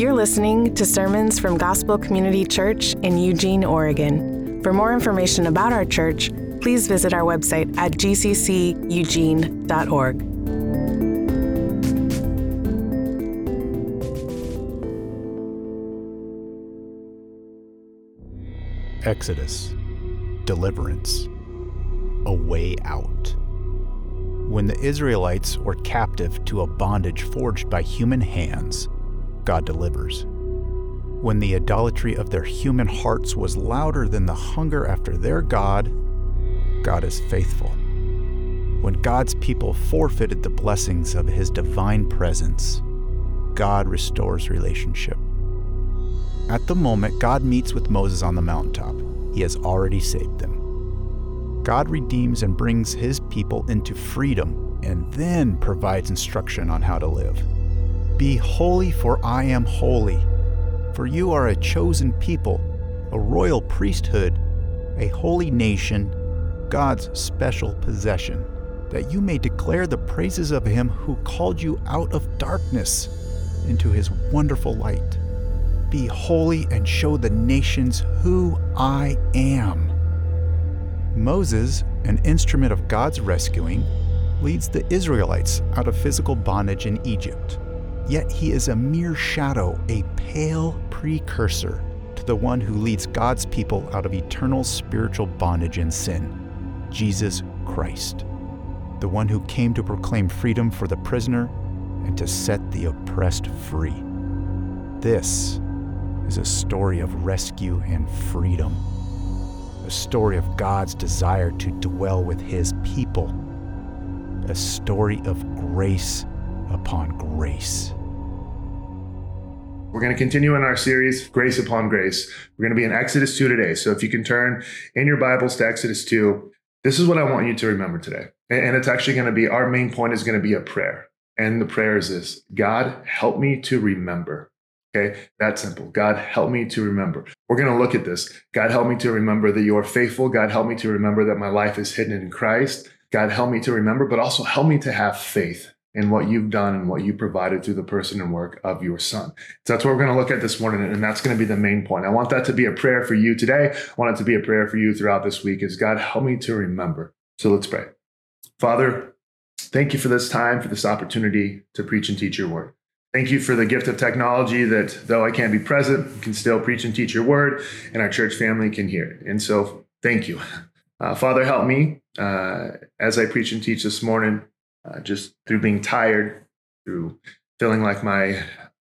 You're listening to sermons from Gospel Community Church in Eugene, Oregon. For more information about our church, please visit our website at gcceugene.org. Exodus, deliverance, a way out. When the Israelites were captive to a bondage forged by human hands, God delivers. When the idolatry of their human hearts was louder than the hunger after their God, God is faithful. When God's people forfeited the blessings of his divine presence, God restores relationship. At the moment God meets with Moses on the mountaintop, he has already saved them. God redeems and brings his people into freedom and then provides instruction on how to live. Be holy, for I am holy. For you are a chosen people, a royal priesthood, a holy nation, God's special possession, that you may declare the praises of him who called you out of darkness into his wonderful light. Be holy and show the nations who I am. Moses, an instrument of God's rescuing, leads the Israelites out of physical bondage in Egypt. Yet he is a mere shadow, a pale precursor to the one who leads God's people out of eternal spiritual bondage and sin Jesus Christ, the one who came to proclaim freedom for the prisoner and to set the oppressed free. This is a story of rescue and freedom a story of God's desire to dwell with His people, a story of grace upon grace. We're going to continue in our series, Grace Upon Grace. We're going to be in Exodus 2 today. So if you can turn in your Bibles to Exodus 2, this is what I want you to remember today. And it's actually going to be our main point is going to be a prayer. And the prayer is this God, help me to remember. Okay, that simple. God, help me to remember. We're going to look at this. God, help me to remember that you're faithful. God, help me to remember that my life is hidden in Christ. God, help me to remember, but also help me to have faith in what you've done and what you provided through the person and work of your son. So that's what we're going to look at this morning. And that's going to be the main point. I want that to be a prayer for you today. I want it to be a prayer for you throughout this week is God, help me to remember. So let's pray. Father, thank you for this time, for this opportunity to preach and teach your word. Thank you for the gift of technology that, though I can't be present, can still preach and teach your word, and our church family can hear it. And so, thank you. Uh, Father, help me uh, as I preach and teach this morning, uh, just through being tired, through feeling like my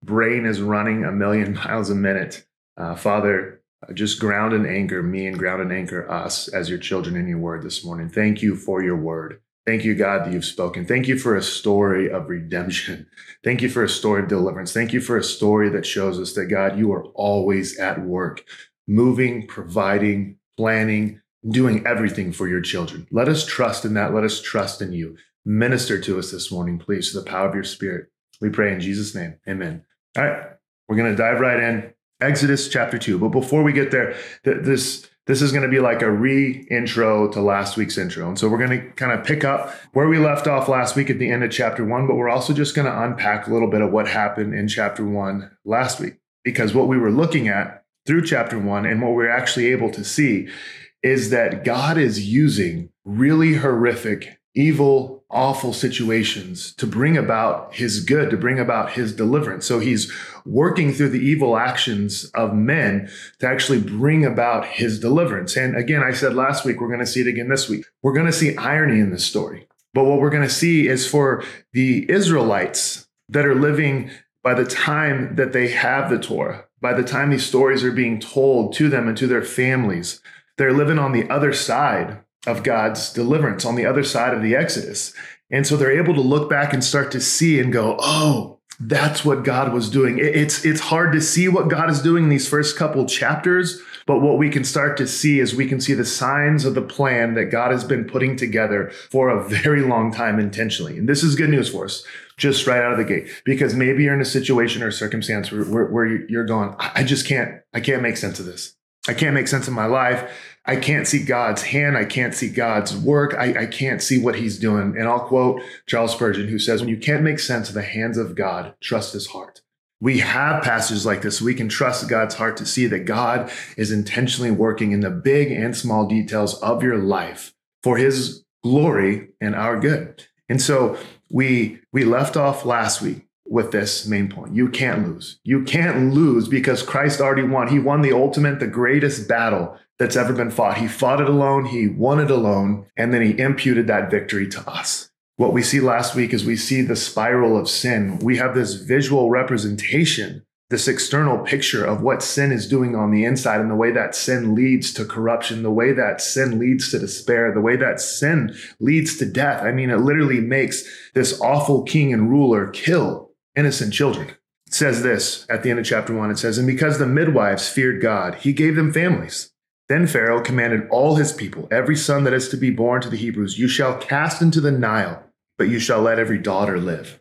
brain is running a million miles a minute. Uh, Father, uh, just ground and anchor me and ground and anchor us as your children in your word this morning. Thank you for your word. Thank you, God, that you've spoken. Thank you for a story of redemption. Thank you for a story of deliverance. Thank you for a story that shows us that, God, you are always at work, moving, providing, planning, doing everything for your children. Let us trust in that. Let us trust in you. Minister to us this morning, please, through the power of your spirit. We pray in Jesus' name. Amen. All right, we're going to dive right in. Exodus chapter 2. But before we get there, this this is going to be like a re intro to last week's intro. And so we're going to kind of pick up where we left off last week at the end of chapter one, but we're also just going to unpack a little bit of what happened in chapter one last week. Because what we were looking at through chapter one and what we're actually able to see is that God is using really horrific evil, awful situations to bring about his good, to bring about his deliverance. So he's working through the evil actions of men to actually bring about his deliverance. And again, I said last week, we're going to see it again this week. We're going to see irony in this story. But what we're going to see is for the Israelites that are living by the time that they have the Torah, by the time these stories are being told to them and to their families, they're living on the other side of God's deliverance on the other side of the Exodus. And so they're able to look back and start to see and go, oh, that's what God was doing. It's it's hard to see what God is doing in these first couple chapters, but what we can start to see is we can see the signs of the plan that God has been putting together for a very long time intentionally. And this is good news for us, just right out of the gate, because maybe you're in a situation or circumstance where, where, where you're going, I just can't, I can't make sense of this. I can't make sense of my life. I can't see God's hand. I can't see God's work. I, I, can't see what he's doing. And I'll quote Charles Spurgeon, who says, When you can't make sense of the hands of God, trust his heart. We have passages like this. We can trust God's heart to see that God is intentionally working in the big and small details of your life for his glory and our good. And so we we left off last week with this main point. You can't lose. You can't lose because Christ already won. He won the ultimate, the greatest battle that's ever been fought. He fought it alone, he won it alone, and then he imputed that victory to us. What we see last week is we see the spiral of sin. We have this visual representation, this external picture of what sin is doing on the inside and the way that sin leads to corruption, the way that sin leads to despair, the way that sin leads to death. I mean, it literally makes this awful king and ruler kill innocent children. It says this at the end of chapter one. It says, And because the midwives feared God, he gave them families. Then Pharaoh commanded all his people, every son that is to be born to the Hebrews, you shall cast into the Nile, but you shall let every daughter live.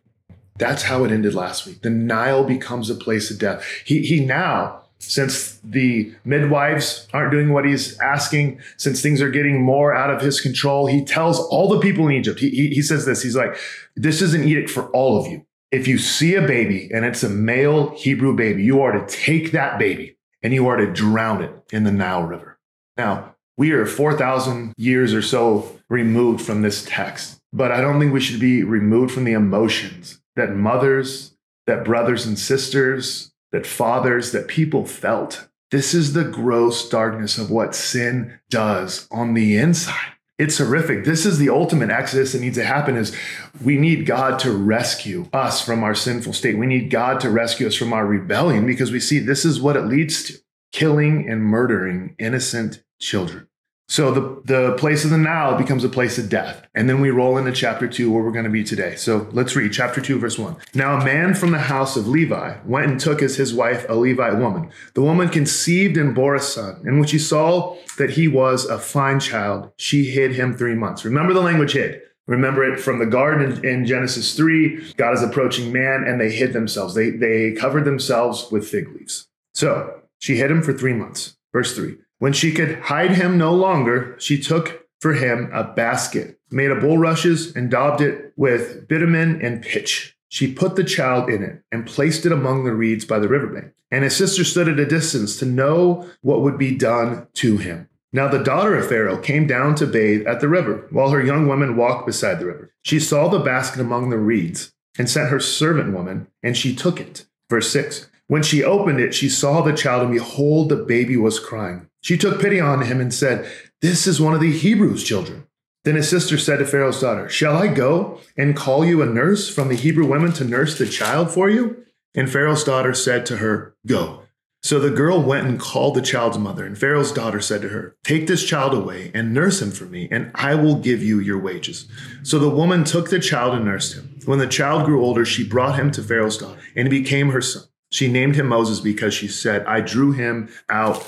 That's how it ended last week. The Nile becomes a place of death. He, he now, since the midwives aren't doing what he's asking, since things are getting more out of his control, he tells all the people in Egypt, he, he, he says this, he's like, this is an edict for all of you if you see a baby and it's a male Hebrew baby, you are to take that baby and you are to drown it in the Nile River. Now, we are 4,000 years or so removed from this text, but I don't think we should be removed from the emotions that mothers, that brothers and sisters, that fathers, that people felt. This is the gross darkness of what sin does on the inside it's horrific. This is the ultimate exodus that needs to happen is we need God to rescue us from our sinful state. We need God to rescue us from our rebellion because we see this is what it leads to killing and murdering innocent children. So the, the place of the Nile becomes a place of death. And then we roll into chapter two, where we're going to be today. So let's read chapter two, verse one. Now a man from the house of Levi went and took as his wife a Levite woman. The woman conceived and bore a son. And when she saw that he was a fine child, she hid him three months. Remember the language hid. Remember it from the garden in, Genesis 3. God is approaching man and they hid themselves. They, they covered themselves with fig leaves. So she hid him for three months. Verse 3. When she could hide him no longer, she took for him a basket made of bulrushes and daubed it with bitumen and pitch. She put the child in it and placed it among the reeds by the riverbank. And his sister stood at a distance to know what would be done to him. Now the daughter of Pharaoh came down to bathe at the river, while her young women walked beside the river. She saw the basket among the reeds and sent her servant woman, and she took it. Verse 6 When she opened it, she saw the child, and behold, the baby was crying. She took pity on him and said, This is one of the Hebrews' children. Then his sister said to Pharaoh's daughter, Shall I go and call you a nurse from the Hebrew women to nurse the child for you? And Pharaoh's daughter said to her, Go. So the girl went and called the child's mother, and Pharaoh's daughter said to her, Take this child away and nurse him for me, and I will give you your wages. So the woman took the child and nursed him. When the child grew older, she brought him to Pharaoh's daughter, and he became her son. She named him Moses because she said, I drew him out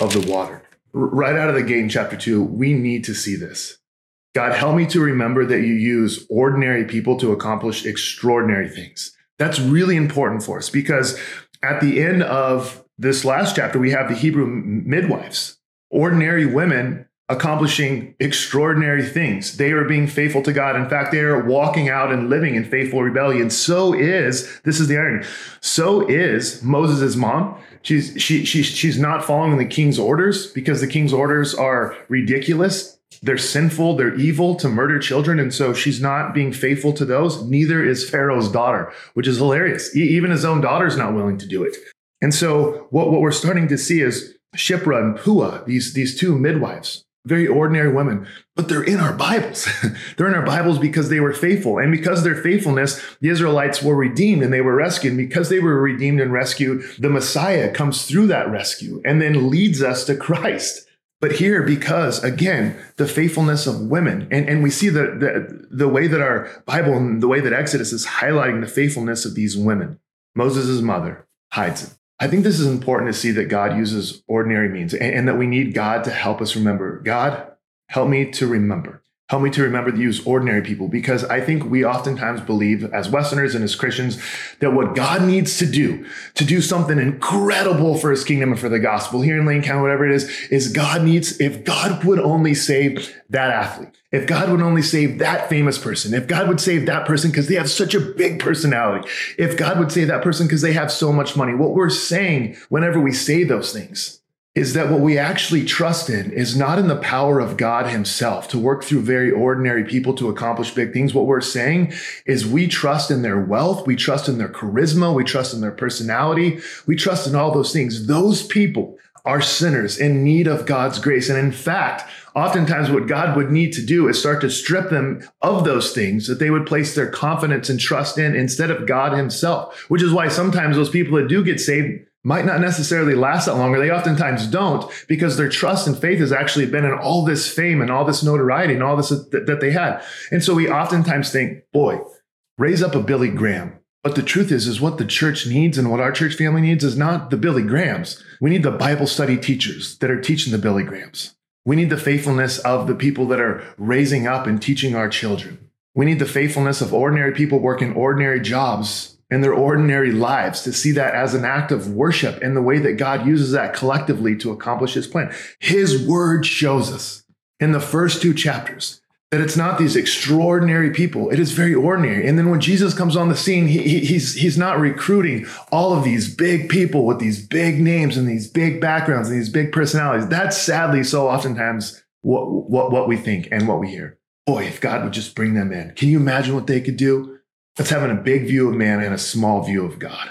of the water. Right out of the gate in chapter two, we need to see this. God, help me to remember that you use ordinary people to accomplish extraordinary things. That's really important for us because at the end of this last chapter, we have the Hebrew midwives, ordinary women accomplishing extraordinary things. They are being faithful to God. In fact, they are walking out and living in faithful rebellion. So is, this is the irony, so is Moses' mom. She's, she, she, she's not following the king's orders because the king's orders are ridiculous. They're sinful, they're evil to murder children. And so she's not being faithful to those. Neither is Pharaoh's daughter, which is hilarious. Even his own daughter is not willing to do it. And so what, what we're starting to see is Shiphrah and Puah, these, these two midwives, very ordinary women, but they're in our Bibles. they're in our Bibles because they were faithful. And because their faithfulness, the Israelites were redeemed and they were rescued. And because they were redeemed and rescued, the Messiah comes through that rescue and then leads us to Christ. But here, because again, the faithfulness of women, and, and we see the, the, the way that our Bible and the way that Exodus is highlighting the faithfulness of these women. Moses' mother hides him. I think this is important to see that God uses ordinary means and, and, that we need God to help us remember. God, help me to remember. Help me to remember to use ordinary people because I think we oftentimes believe as Westerners and as Christians that what God needs to do to do something incredible for his kingdom and for the gospel here in Lane County, whatever it is, is God needs, if God would only save that athlete, if God would only save that famous person, if God would save that person because they have such a big personality, if God would save that person because they have so much money, what we're saying whenever we say those things is that what we actually trust in is not in the power of God Himself to work through very ordinary people to accomplish big things. What we're saying is we trust in their wealth, we trust in their charisma, we trust in their personality, we trust in all those things. Those people are sinners in need of God's grace. And in fact, oftentimes what God would need to do is start to strip them of those things that they would place their confidence and trust in instead of God Himself, which is why sometimes those people that do get saved might not necessarily last that long, or they oftentimes don't because their trust and faith has actually been in all this fame and all this notoriety and all this that, that they had. And so we oftentimes think, boy, raise up a Billy Graham. But the truth is, is what the church needs and what our church family needs is not the Billy Grahams. We need the Bible study teachers that are teaching the Billy Grahams. We need the faithfulness of the people that are raising up and teaching our children. We need the faithfulness of ordinary people working ordinary jobs in their ordinary lives to see that as an act of worship and the way that God uses that collectively to accomplish his plan. His word shows us in the first two chapters that it's not these extraordinary people. It is very ordinary. And then when Jesus comes on the scene, he, he, he's, he's not recruiting all of these big people with these big names and these big backgrounds and these big personalities. That's sadly so oftentimes what, what, what we think and what we hear. Boy, if God would just bring them in, can you imagine what they could do? That's having a big view of man and a small view of God.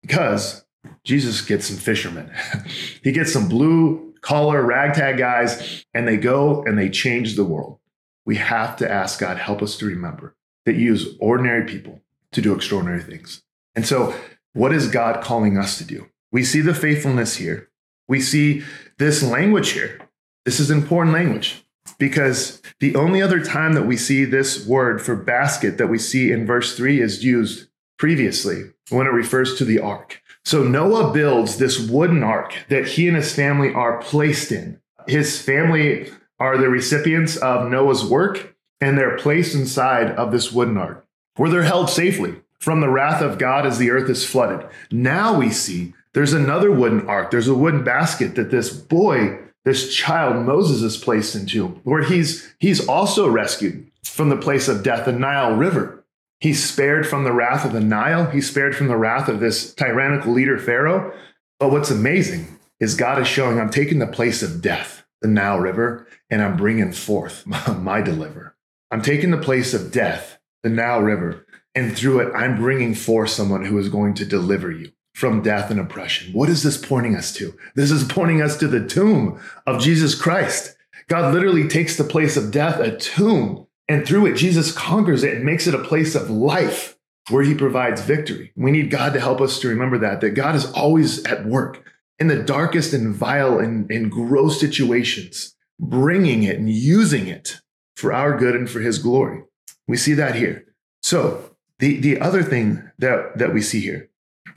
Because Jesus gets some fishermen. he gets some blue collar ragtag guys, and they go and they change the world. We have to ask God, help us to remember that you use ordinary people to do extraordinary things. And so, what is God calling us to do? We see the faithfulness here. We see this language here. This is important language because the only other time that we see this word for basket that we see in verse 3 is used previously when it refers to the ark. So Noah builds this wooden ark that he and his family are placed in. His family are the recipients of Noah's work, and they're placed inside of this wooden ark where they're held safely from the wrath of God as the earth is flooded. Now we see there's another wooden ark, there's a wooden basket that this boy this child Moses is placed into, where he's he's also rescued from the place of death, the Nile River. He's spared from the wrath of the Nile. He's spared from the wrath of this tyrannical leader Pharaoh. But what's amazing is God is showing I'm taking the place of death, the Nile River, and I'm bringing forth my deliverer. I'm taking the place of death, the Nile River, and through it, I'm bringing forth someone who is going to deliver you from death and oppression. What is this pointing us to? This is pointing us to the tomb of Jesus Christ. God literally takes the place of death, a tomb, and through it, Jesus conquers it and makes it a place of life where he provides victory. We need God to help us to remember that, that God is always at work in the darkest and vile and, and gross situations, bringing it and using it for our good and for his glory. We see that here. So the, the other thing that, that we see here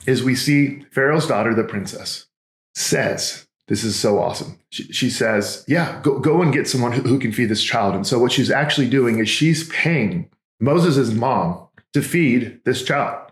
is we see Pharaoh's daughter, the princess, says, This is so awesome. She, she says, Yeah, go, go and get someone who, who can feed this child. And so what she's actually doing is she's paying Moses' mom to feed this child.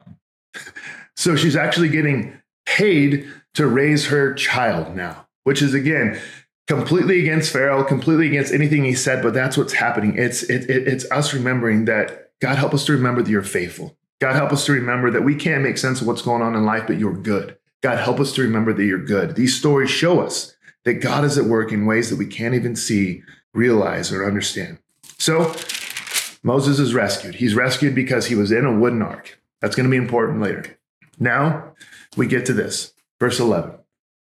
so she's actually getting paid to raise her child now, which is again completely against Pharaoh, completely against anything he said, but that's what's happening. It's it, it, it's us remembering that God help us to remember that you're faithful. God, help us to remember that we can't make sense of what's going on in life, but you're good. God, help us to remember that you're good. These stories show us that God is at work in ways that we can't even see, realize, or understand. So, Moses is rescued. He's rescued because he was in a wooden ark. That's going to be important later. Now, we get to this, verse 11.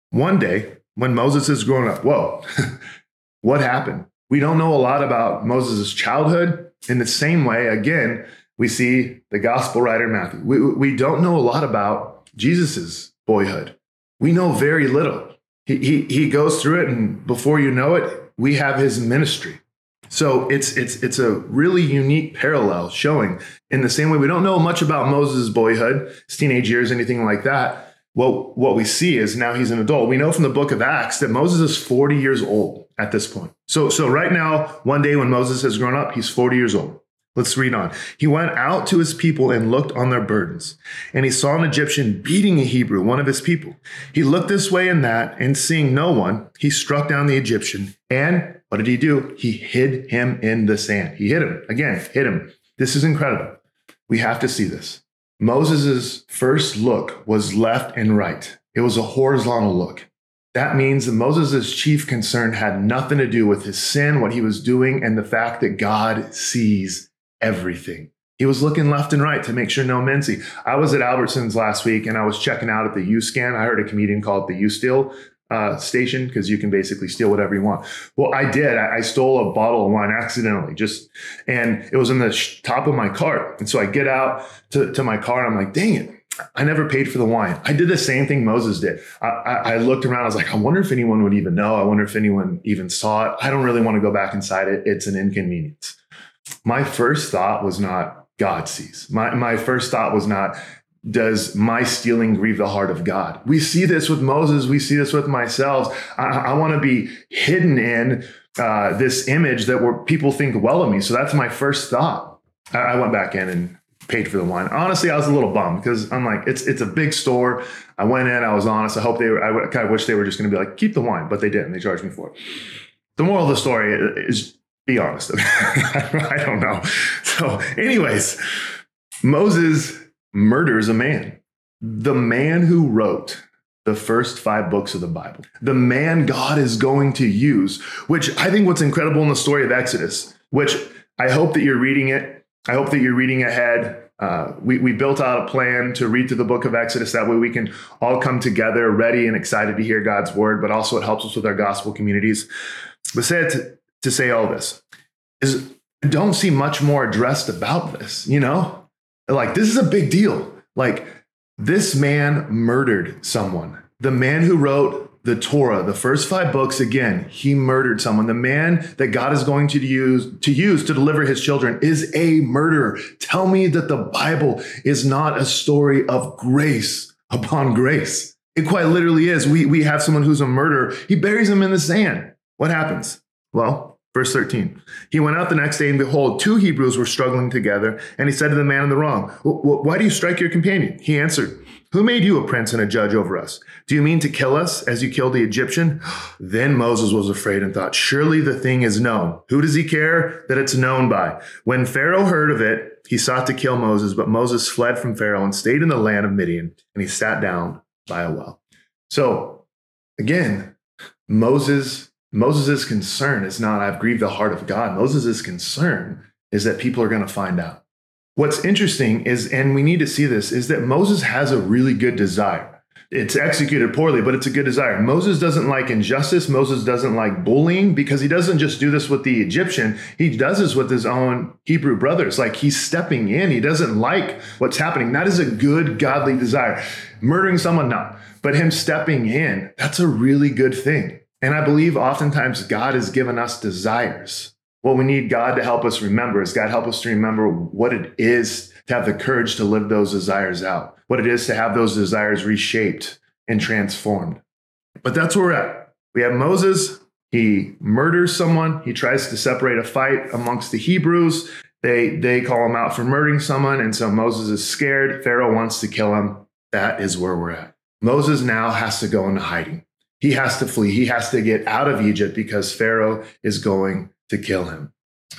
One day, when Moses is growing up, whoa, what happened? We don't know a lot about Moses' childhood. In the same way, again, we see the gospel writer Matthew. We, we don't know a lot about Jesus's boyhood. We know very little. He, he, he goes through it, and before you know it, we have his ministry. So it's it's it's a really unique parallel showing in the same way we don't know much about Moses' boyhood, his teenage years, anything like that. well, what we see is now he's an adult. We know from the book of Acts that Moses is 40 years old at this point. So, so right now, one day when Moses has grown up, he's 40 years old. Let's read on. He went out to his people and looked on their burdens, and he saw an Egyptian beating a Hebrew, one of his people. He looked this way and that, and seeing no one, he struck down the Egyptian. And what did he do? He hid him in the sand. He hid him. Again, hit him. This is incredible. We have to see this. Moses' first look was left and right. It was a horizontal look. That means that Moses' chief concern had nothing to do with his sin, what he was doing, and the fact that God sees everything. He was looking left and right to make sure no see. I was at Albertsons last week and I was checking out at the U scan. I heard a comedian call it the U steal uh, station because you can basically steal whatever you want. Well, I did. I, I, stole a bottle of wine accidentally, just and it was in the sh- top of my cart. And so I get out to, to my car and I'm like, dang it. I never paid for the wine. I did the same thing Moses did. I, I, I looked around. I was like, I wonder if anyone would even know. I wonder if anyone even saw it. I don't really want to go back inside it. It's an inconvenience my first thought was not God sees. My, my first thought was not, does my stealing grieve the heart of God? We see this with Moses. We see this with myself. I, I want to be hidden in uh, this image that where people think well of me. So that's my first thought. I, I went back in and paid for the wine. Honestly, I was a little bummed because I'm like, it's it's a big store. I went in. I was honest. I hope they. Were, I kind of wish they were just going to be like, keep the wine, but they didn't. They charged me for it. The moral of the story is be honest. I don't know. So, anyways, Moses murders a man. The man who wrote the first five books of the Bible, the man God is going to use, which I think what's incredible in the story of Exodus, which I hope that you're reading it. I hope that you're reading ahead. Uh, we, we built out a plan to read through the book of Exodus. That way we can all come together ready and excited to hear God's word, but also it helps us with our gospel communities. But said to, to say all this is I don't see much more addressed about this, you know? Like, this is a big deal. Like, this man murdered someone. The man who wrote the Torah, the first five books, again, he murdered someone. The man that God is going to use to use to deliver his children is a murderer. Tell me that the Bible is not a story of grace upon grace. It quite literally is. We, we have someone who's a murderer. He buries him in the sand. What happens? Well, Verse 13. He went out the next day, and behold, two Hebrews were struggling together. And he said to the man in the wrong, Why do you strike your companion? He answered, Who made you a prince and a judge over us? Do you mean to kill us as you killed the Egyptian? Then Moses was afraid and thought, Surely the thing is known. Who does he care that it's known by? When Pharaoh heard of it, he sought to kill Moses, but Moses fled from Pharaoh and stayed in the land of Midian, and he sat down by a well. So, again, Moses Moses' concern is not, I've grieved the heart of God. Moses' concern is that people are going to find out. What's interesting is, and we need to see this, is that Moses has a really good desire. It's executed poorly, but it's a good desire. Moses doesn't like injustice. Moses doesn't like bullying because he doesn't just do this with the Egyptian. He does this with his own Hebrew brothers. Like he's stepping in. He doesn't like what's happening. That is a good, godly desire. Murdering someone, not. But him stepping in, that's a really good thing. And I believe oftentimes God has given us desires. What we need God to help us remember is God help us to remember what it is to have the courage to live those desires out, what it is to have those desires reshaped and transformed. But that's where we're at. We have Moses. He murders someone. He tries to separate a fight amongst the Hebrews. They, they call him out for murdering someone. And so Moses is scared. Pharaoh wants to kill him. That is where we're at. Moses now has to go into hiding. He has to flee. He has to get out of Egypt because Pharaoh is going to kill him.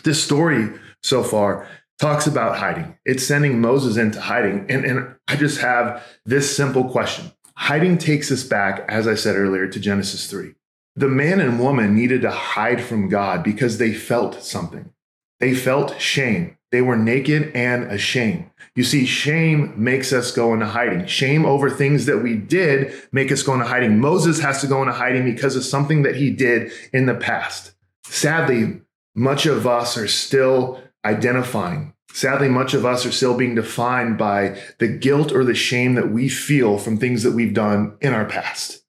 This story so far talks about hiding. It's sending Moses into hiding. And, and I just have this simple question. Hiding takes us back, as I said earlier, to Genesis 3. The man and woman needed to hide from God because they felt something. They felt shame. They were naked and ashamed. You see, shame makes us go into hiding. Shame over things that we did make us go into hiding. Moses has to go into hiding because of something that he did in the past. Sadly, much of us are still identifying. Sadly, much of us are still being defined by the guilt or the shame that we feel from things that we've done in our past.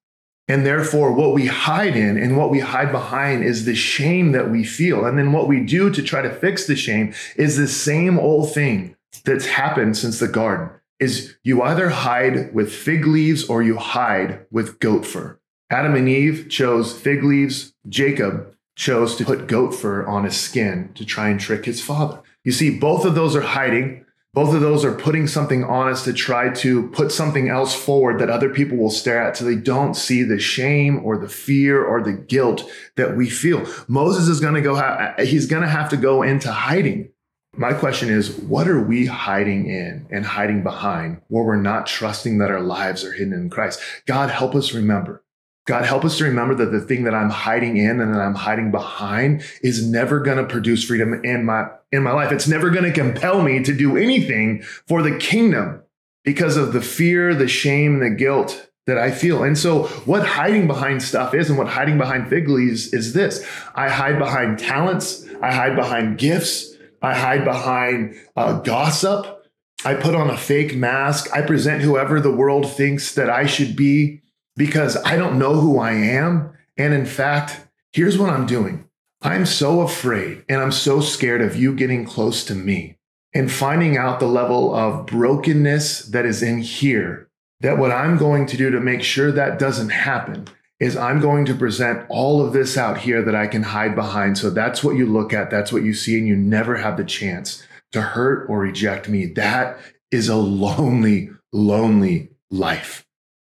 And therefore, what we hide in and what we hide behind is the shame that we feel. And then what we do to try to fix the shame is the same old thing that's happened since the garden. is you either hide with fig leaves or you hide with goat fur. Adam and Eve chose fig leaves. Jacob chose to put goat fur on his skin to try and trick his father. You see, both of those are hiding. Both of those are putting something on us to try to put something else forward that other people will stare at so they don't see the shame or the fear or the guilt that we feel. Moses is going to go, he's going to have to go into hiding. My question is, what are we hiding in and hiding behind where we're not trusting that our lives are hidden in Christ? God, help us remember God, help us to remember that the thing that I'm hiding in and that I'm hiding behind is never going to produce freedom in my, in my life. It's never going to compel me to do anything for the kingdom because of the fear, the shame, the guilt that I feel. And so what hiding behind stuff is and what hiding behind fig leaves is this. I hide behind talents. I hide behind gifts. I hide behind uh, gossip. I put on a fake mask. I present whoever the world thinks that I should be because I don't know who I am. And in fact, here's what I'm doing I'm so afraid and I'm so scared of you getting close to me and finding out the level of brokenness that is in here. That what I'm going to do to make sure that doesn't happen is I'm going to present all of this out here that I can hide behind. So that's what you look at, that's what you see, and you never have the chance to hurt or reject me. That is a lonely, lonely life.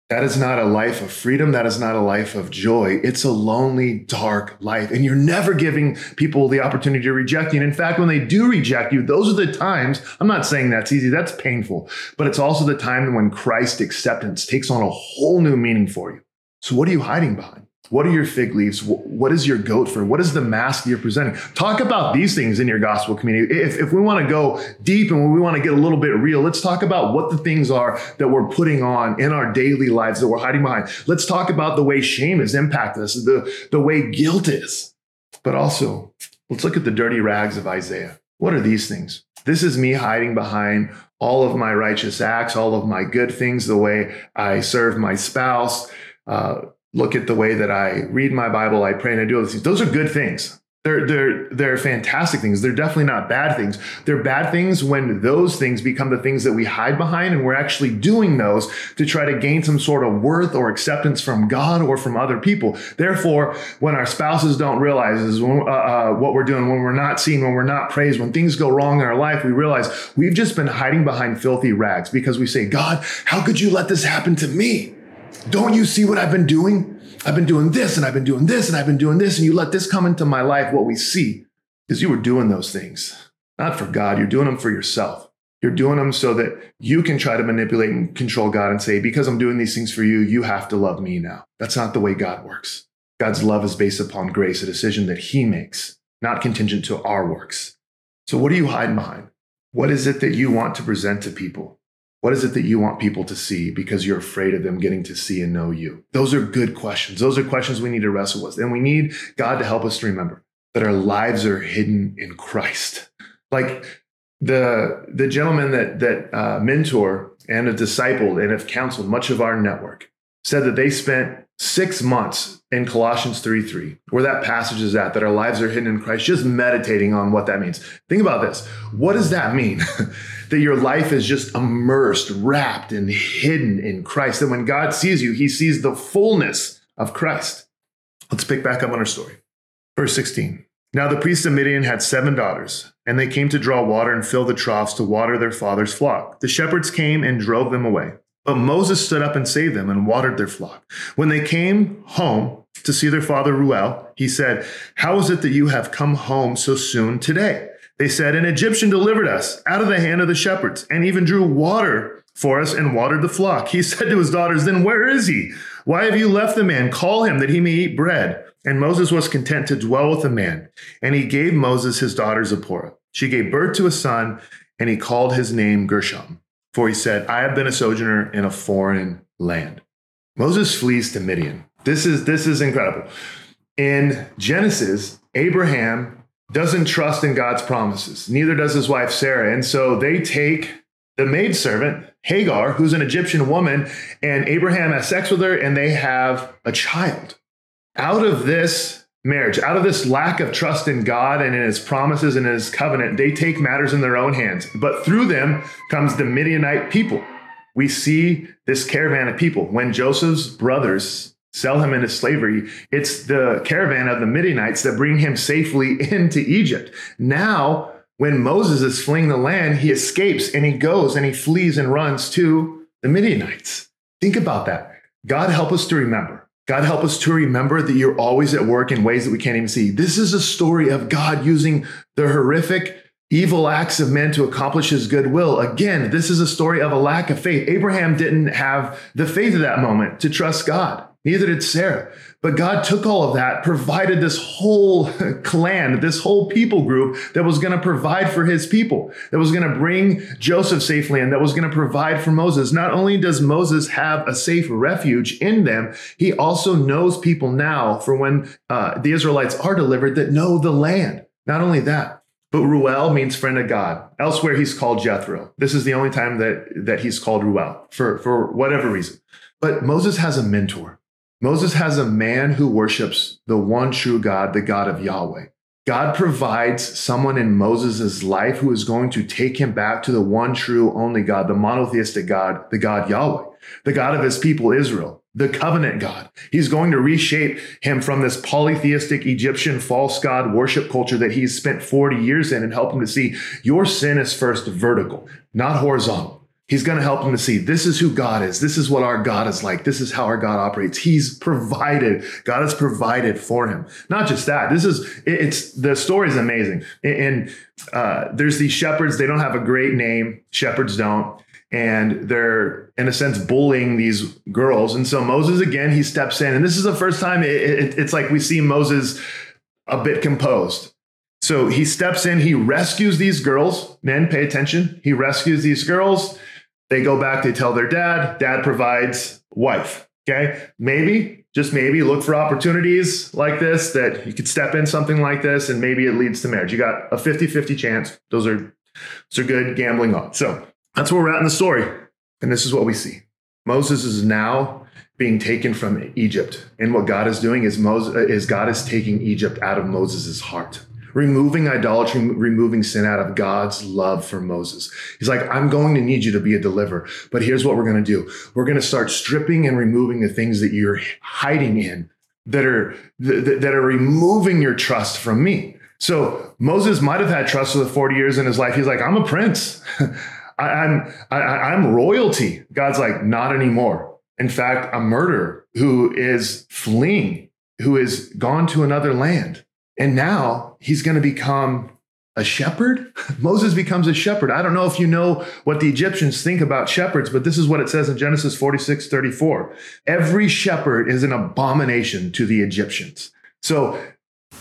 That is not a life of freedom. That is not a life of joy. It's a lonely, dark life. And you're never giving people the opportunity to reject you. And in fact, when they do reject you, those are the times, I'm not saying that's easy, that's painful, but it's also the time when Christ acceptance takes on a whole new meaning for you. So what are you hiding behind? What are your fig leaves? What is your goat fur? What is the mask you're presenting? Talk about these things in your gospel community. If, if we want to go deep and we want to get a little bit real, let's talk about what the things are that we're putting on in our daily lives that we're hiding behind. Let's talk about the way shame has impacted us, the, the way guilt is. But also, let's look at the dirty rags of Isaiah. What are these things? This is me hiding behind all of my righteous acts, all of my good things, the way I serve my spouse, uh, look at the way that I read my Bible, I pray and I do all these things. Those are good things. They're, they're, they're fantastic things. They're definitely not bad things. They're bad things when those things become the things that we hide behind and we're actually doing those to try to gain some sort of worth or acceptance from God or from other people. Therefore, when our spouses don't realize when, uh, uh, what we're doing, when we're not seen, when we're not praised, when things go wrong in our life, we realize we've just been hiding behind filthy rags because we say, God, how could you let this happen to me? Don't you see what I've been doing? I've been doing this and I've been doing this and I've been doing this. And you let this come into my life. What we see is you were doing those things, not for God. You're doing them for yourself. You're doing them so that you can try to manipulate and control God and say, because I'm doing these things for you, you have to love me now. That's not the way God works. God's love is based upon grace, a decision that he makes, not contingent to our works. So what are you hiding behind? What is it that you want to present to people? What is it that you want people to see because you're afraid of them getting to see and know you? Those are good questions. Those are questions we need to wrestle with. And we need God to help us to remember that our lives are hidden in Christ. Like the, the gentleman that, that uh, mentor and have discipled and have counseled much of our network said that they spent six months in Colossians 3 3, where that passage is at, that our lives are hidden in Christ, just meditating on what that means. Think about this. What does that mean? that your life is just immersed, wrapped, and hidden in Christ. And when God sees you, he sees the fullness of Christ. Let's pick back up on our story. Verse 16. Now the priest of Midian had seven daughters, and they came to draw water and fill the troughs to water their father's flock. The shepherds came and drove them away. But Moses stood up and saved them and watered their flock. When they came home to see their father Reuel, he said, How is it that you have come home so soon today? They said, An Egyptian delivered us out of the hand of the shepherds and even drew water for us and watered the flock. He said to his daughters, Then where is he? Why have you left the man? Call him that he may eat bread. And Moses was content to dwell with the man. And he gave Moses his daughter Zipporah. She gave birth to a son, and he called his name Gershom. For he said, I have been a sojourner in a foreign land. Moses flees to Midian. This is, this is incredible. In Genesis, Abraham doesn't trust in God's promises. Neither does his wife Sarah. And so they take the maidservant, Hagar, who's an Egyptian woman, and Abraham has sex with her, and they have a child. Out of this marriage, out of this lack of trust in God and in his promises and his covenant, they take matters in their own hands. But through them comes the Midianite people. we see this caravan of people. When Joseph's brothers sell him into slavery, it's the caravan of the Midianites that bring him safely into Egypt. Now, when Moses is fleeing the land, he escapes and he goes and he flees and runs to the Midianites. Think about that. God help us to remember. God help us to remember that you're always at work in ways that we can't even see. This is a story of God using the horrific evil acts of men to accomplish his good will. Again, this is a story of a lack of faith. Abraham didn't have the faith at that moment to trust God. Neither did Sarah. But God took all of that, provided this whole clan, this whole people group that was going to provide for his people, that was going to bring Joseph safely in, that was going to provide for Moses. Not only does Moses have a safe refuge in them, he also knows people now for when uh, the Israelites are delivered that know the land. Not only that, but Reuel means friend of God. Elsewhere, he's called Jethro. This is the only time that, that he's called Reuel for, for whatever reason. But Moses has a mentor. Moses has a man who worships the one true God, the God of Yahweh. God provides someone in Moses' life who is going to take him back to the one true, only God, the monotheistic God, the God Yahweh, the God of his people Israel, the covenant God. He's going to reshape him from this polytheistic Egyptian false God worship culture that he's spent 40 years in and help him to see your sin is first vertical, not horizontal. He's going to help them to see this is who God is. This is what our God is like. This is how our God operates. He's provided. God has provided for him. Not just that. This is, it's, the story is amazing. And uh, there's these shepherds. They don't have a great name. Shepherds don't. And they're, in a sense, bullying these girls. And so Moses, again, he steps in. And this is the first time it, it, it's like we see Moses a bit composed. So he steps in, he rescues these girls. Men, pay attention. He rescues these girls they go back, they tell their dad, dad provides wife. Okay. Maybe, just maybe look for opportunities like this that you could step in something like this and maybe it leads to marriage. You got a 50 50 chance. Those are, those are good gambling odds. So that's where we're at in the story. And this is what we see Moses is now being taken from Egypt. And what God is doing is Moses is God is taking Egypt out of Moses' heart removing idolatry, removing sin out of God's love for Moses. He's like, I'm going to need you to be a deliverer, but here's what we're going to do. We're going to start stripping and removing the things that you're hiding in that are, that, that are removing your trust from me. So Moses might have had trust for the 40 years in his life. He's like, I'm a prince. I, I'm, I, I'm royalty. God's like, not anymore. In fact, a murderer who is fleeing, who is gone to another land. And now he's going to become a shepherd. Moses becomes a shepherd. I don't know if you know what the Egyptians think about shepherds, but this is what it says in Genesis 46 34. Every shepherd is an abomination to the Egyptians. So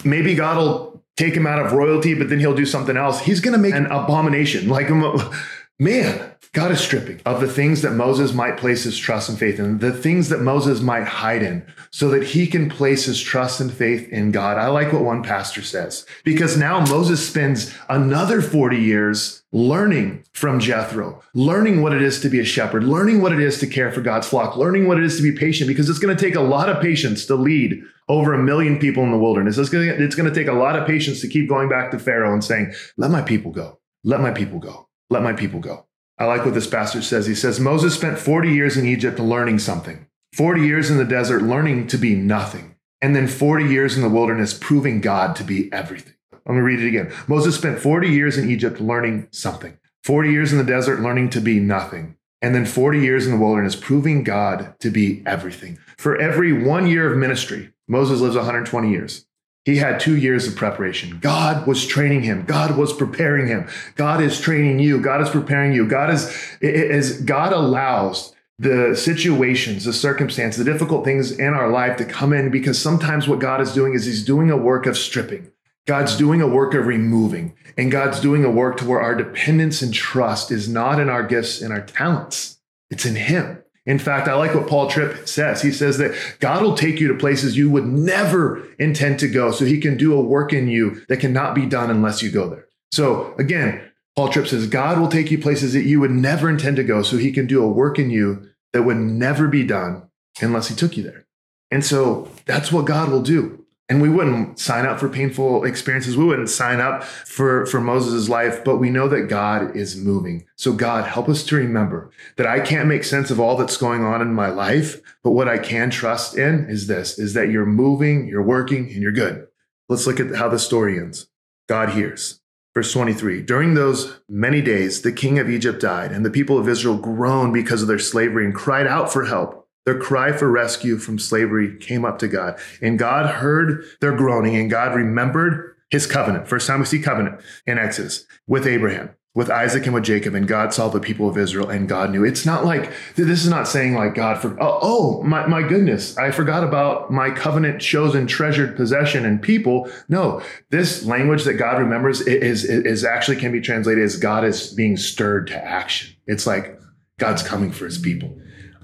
maybe God will take him out of royalty, but then he'll do something else. He's going to make an abomination. Like, man, God is stripping of the things that Moses might place his trust and faith in, the things that Moses might hide in, so that he can place his trust and faith in God. I like what one pastor says, because now Moses spends another 40 years learning from Jethro, learning what it is to be a shepherd, learning what it is to care for God's flock, learning what it is to be patient, because it's going to take a lot of patience to lead over a million people in the wilderness. It's going, to, it's going to take a lot of patience to keep going back to Pharaoh and saying, Let my people go. Let my people go. Let my people go. I like what this pastor says. He says, Moses spent 40 years in Egypt learning something, 40 years in the desert learning to be nothing, and then 40 years in the wilderness proving God to be everything. Let me read it again. Moses spent 40 years in Egypt learning something, 40 years in the desert learning to be nothing, and then 40 years in the wilderness proving God to be everything. For every one year of ministry, Moses lives 120 years. He had two years of preparation. God was training him. God was preparing him. God is training you. God is preparing you. God is, is God allows the situations, the circumstances, the difficult things in our life to come in because sometimes what God is doing is he's doing a work of stripping. God's doing a work of removing and God's doing a work to where our dependence and trust is not in our gifts and our talents. It's in him. In fact, I like what Paul Tripp says. He says that God will take you to places you would never intend to go so he can do a work in you that cannot be done unless you go there. So again, Paul Tripp says God will take you places that you would never intend to go so he can do a work in you that would never be done unless he took you there. And so that's what God will do. And we wouldn't sign up for painful experiences. We wouldn't sign up for, for Moses' life, but we know that God is moving. So God, help us to remember that I can't make sense of all that's going on in my life, but what I can trust in is this, is that you're moving, you're working, and you're good. Let's look at how the story ends. God hears. Verse 23 During those many days, the king of Egypt died, and the people of Israel groaned because of their slavery and cried out for help. Their cry for rescue from slavery came up to God, and God heard their groaning, and God remembered his covenant. First time we see covenant in Exodus with Abraham, with Isaac, and with Jacob, and God saw the people of Israel, and God knew. It's not like this is not saying like God for oh, oh my, my goodness, I forgot about my covenant chosen treasured possession and people. No, this language that God remembers is, is, is actually can be translated as God is being stirred to action. It's like God's coming for his people.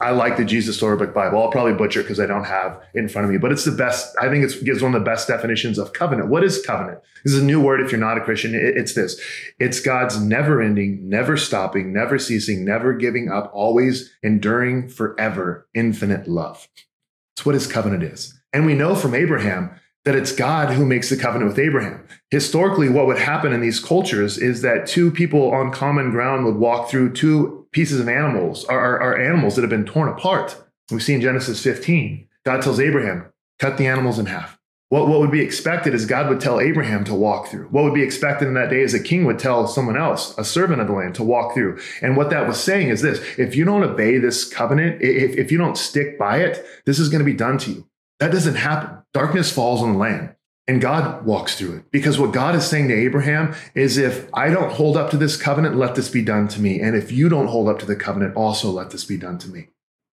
I like the Jesus Storybook Bible. I'll probably butcher because I don't have in front of me, but it's the best. I think it gives one of the best definitions of covenant. What is covenant? This is a new word if you're not a Christian. It's this it's God's never ending, never stopping, never ceasing, never giving up, always enduring forever, infinite love. That's what his covenant is. And we know from Abraham that it's God who makes the covenant with Abraham. Historically, what would happen in these cultures is that two people on common ground would walk through two pieces of animals, are, are, animals that have been torn apart. We see in Genesis 15, God tells Abraham, cut the animals in half. What, what would be expected is God would tell Abraham to walk through. What would be expected in that day is a king would tell someone else, a servant of the land, to walk through. And what that was saying is this if you don't obey this covenant, if, if you don't stick by it, this is going to be done to you. That doesn't happen. Darkness falls on the land and God walks through it. Because what God is saying to Abraham is if I don't hold up to this covenant, let this be done to me. And if you don't hold up to the covenant, also let this be done to me.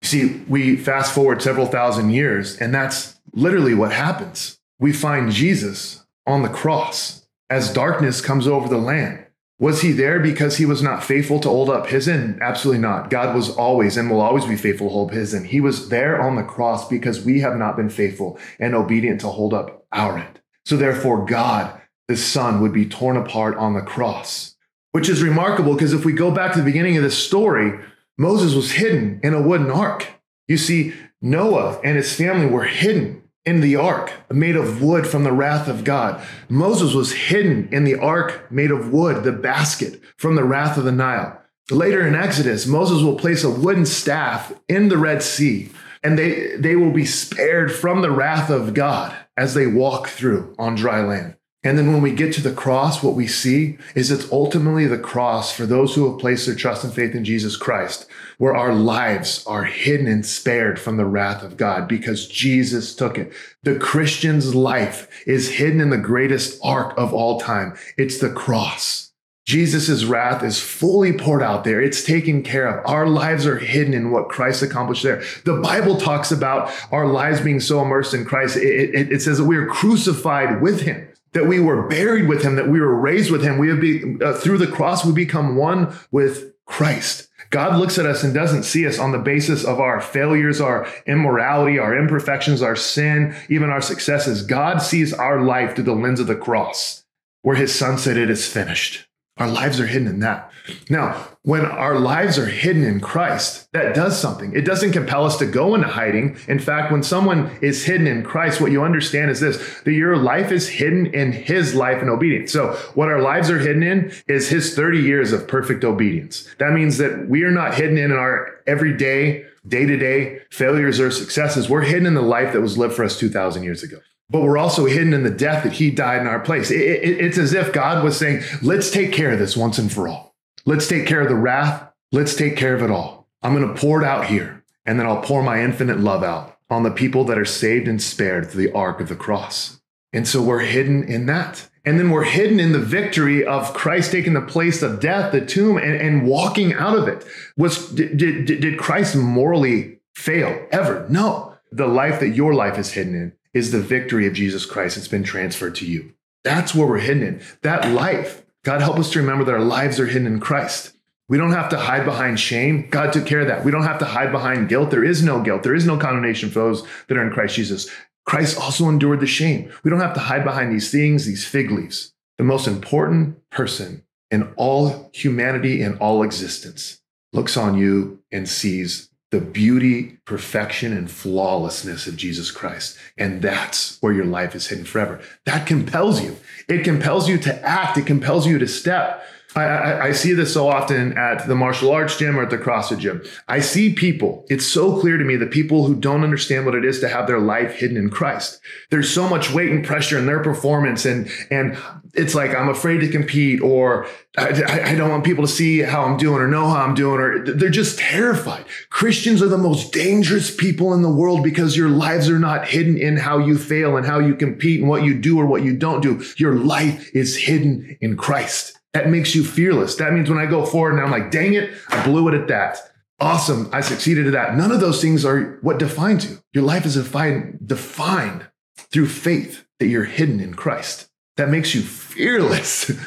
See, we fast forward several thousand years, and that's literally what happens. We find Jesus on the cross as darkness comes over the land. Was he there because he was not faithful to hold up his end? Absolutely not. God was always and will always be faithful to hold his end. He was there on the cross because we have not been faithful and obedient to hold up our end. So therefore, God, the Son, would be torn apart on the cross, which is remarkable because if we go back to the beginning of this story, Moses was hidden in a wooden ark. You see, Noah and his family were hidden in the ark made of wood from the wrath of God. Moses was hidden in the ark made of wood, the basket from the wrath of the Nile. Later in Exodus, Moses will place a wooden staff in the Red Sea, and they, they will be spared from the wrath of God as they walk through on dry land. And then when we get to the cross, what we see is it's ultimately the cross for those who have placed their trust and faith in Jesus Christ, where our lives are hidden and spared from the wrath of God because Jesus took it. The Christian's life is hidden in the greatest ark of all time. It's the cross. Jesus' wrath is fully poured out there. It's taken care of. Our lives are hidden in what Christ accomplished there. The Bible talks about our lives being so immersed in Christ. It, it, it says that we are crucified with him that we were buried with him, that we were raised with him. We have be, uh, through the cross, we become one with Christ. God looks at us and doesn't see us on the basis of our failures, our immorality, our imperfections, our sin, even our successes. God sees our life through the lens of the cross, where his son said, It is finished. Our lives are hidden in that. Now, when our lives are hidden in Christ, that does something. It doesn't compel us to go into hiding. In fact, when someone is hidden in Christ, what you understand is this that your life is hidden in his life and obedience. So, what our lives are hidden in is his 30 years of perfect obedience. That means that we are not hidden in our everyday, day to day failures or successes. We're hidden in the life that was lived for us 2,000 years ago but we're also hidden in the death that he died in our place. It, it, it's as if God was saying, let's take care of this once and for all. Let's take care of the wrath. Let's take care of it all. I'm going to pour it out here, and then I'll pour my infinite love out on the people that are saved and spared through the ark of the cross. And so we're hidden in that. And then we're hidden in the victory of Christ taking the place of death, the tomb, and, and walking out of it. Was did, did, did Christ morally fail ever? No. The life that your life is hidden in is the victory of Jesus Christ. It's been transferred to you. That's where we're hidden in. That life, God help us to remember that our lives are hidden in Christ. We don't have to hide behind shame. God took care of that. We don't have to hide behind guilt. There is no guilt. There is no condemnation for those that are in Christ Jesus. Christ also endured the shame. We don't have to hide behind these things, these fig leaves. The most important person in all humanity and all existence looks on you and sees the beauty, perfection, and flawlessness of Jesus Christ. And that's where your life is hidden forever. That compels you. It compels you to act, it compels you to step. I, I, I, see this so often at the martial arts gym or at the CrossFit gym. I see people, it's so clear to me that people who don't understand what it is to have their life hidden in Christ. There's so much weight and pressure in their performance. And, and it's like, I'm afraid to compete or I, I don't want people to see how I'm doing or know how I'm doing, or they're just terrified. Christians are the most dangerous people in the world because your lives are not hidden in how you fail and how you compete and what you do or what you don't do. Your life is hidden in Christ. That makes you fearless. That means when I go forward and I'm like, dang it, I blew it at that. Awesome, I succeeded at that. None of those things are what defines you. Your life is defined, defined through faith that you're hidden in Christ. That makes you fearless.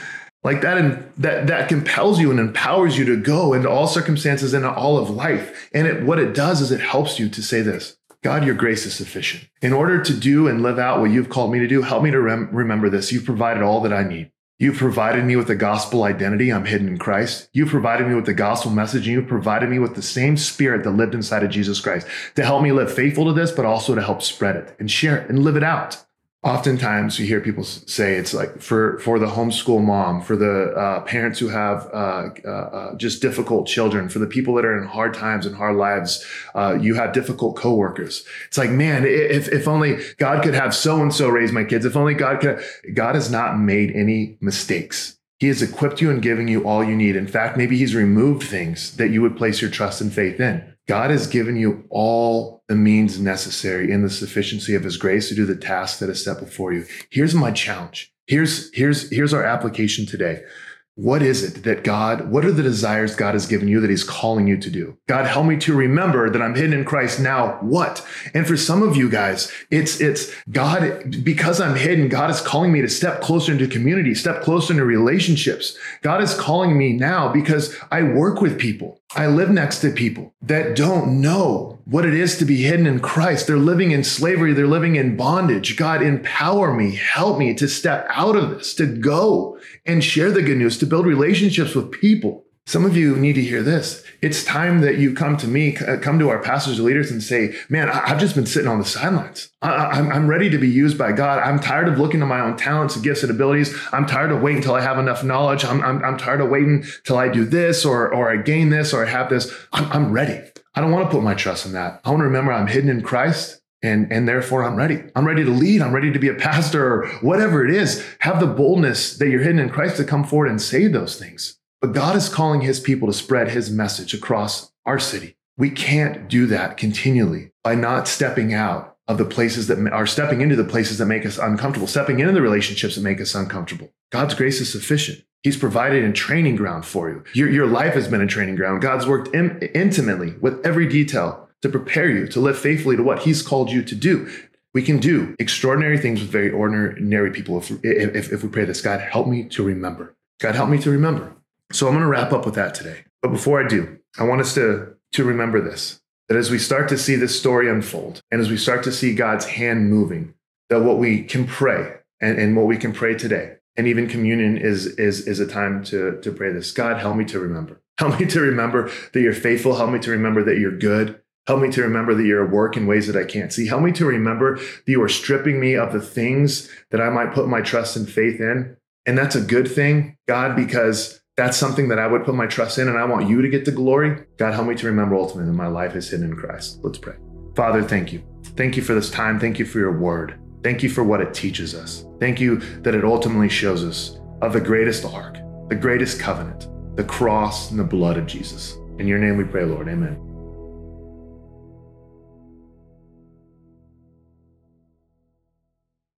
like that and that that compels you and empowers you to go into all circumstances and all of life. And it, what it does is it helps you to say this. God, your grace is sufficient. In order to do and live out what you've called me to do, help me to rem- remember this. You've provided all that I need. You've provided me with a gospel identity. I'm hidden in Christ. You've provided me with the gospel message and you've provided me with the same spirit that lived inside of Jesus Christ to help me live faithful to this, but also to help spread it and share it and live it out oftentimes you hear people say it's like for for the homeschool mom for the uh, parents who have uh, uh, uh, just difficult children for the people that are in hard times and hard lives uh, you have difficult coworkers. It's like man if, if only god could have so and so raise my kids if only god could god has not made any mistakes. He has equipped you and given you all you need. In fact maybe he's removed things that you would place your trust and faith in God has given you all the means necessary in the sufficiency of his grace to do the task that is set before you. Here's my challenge. Here's, here's, here's our application today. What is it that God, what are the desires God has given you that He's calling you to do? God, help me to remember that I'm hidden in Christ now. What? And for some of you guys, it's, it's God, because I'm hidden, God is calling me to step closer into community, step closer into relationships. God is calling me now because I work with people. I live next to people that don't know what it is to be hidden in Christ. They're living in slavery. They're living in bondage. God, empower me, help me to step out of this, to go and share the good news, to build relationships with people. Some of you need to hear this. It's time that you come to me, come to our pastors and leaders and say, man, I've just been sitting on the sidelines. I'm ready to be used by God. I'm tired of looking at my own talents and gifts and abilities. I'm tired of waiting until I have enough knowledge. I'm, I'm, I'm tired of waiting till I do this or, or I gain this or I have this. I'm, I'm ready. I don't want to put my trust in that. I want to remember I'm hidden in Christ and and therefore i'm ready i'm ready to lead i'm ready to be a pastor or whatever it is have the boldness that you're hidden in christ to come forward and say those things but god is calling his people to spread his message across our city we can't do that continually by not stepping out of the places that are stepping into the places that make us uncomfortable stepping into the relationships that make us uncomfortable god's grace is sufficient He's provided a training ground for you. Your, your life has been a training ground. God's worked in, intimately with every detail to prepare you to live faithfully to what He's called you to do. We can do extraordinary things with very ordinary people if, if, if we pray this God, help me to remember. God, help me to remember. So I'm going to wrap up with that today. But before I do, I want us to, to remember this that as we start to see this story unfold and as we start to see God's hand moving, that what we can pray and, and what we can pray today, and even communion is, is, is a time to, to pray this God, help me to remember. Help me to remember that you're faithful. Help me to remember that you're good. Help me to remember that you're at work in ways that I can't see. Help me to remember that you are stripping me of the things that I might put my trust and faith in. And that's a good thing, God, because that's something that I would put my trust in and I want you to get the glory. God, help me to remember ultimately that my life is hidden in Christ. Let's pray. Father, thank you. Thank you for this time. Thank you for your word. Thank you for what it teaches us. Thank you that it ultimately shows us of the greatest ark, the greatest covenant, the cross and the blood of Jesus. In your name we pray, Lord. Amen.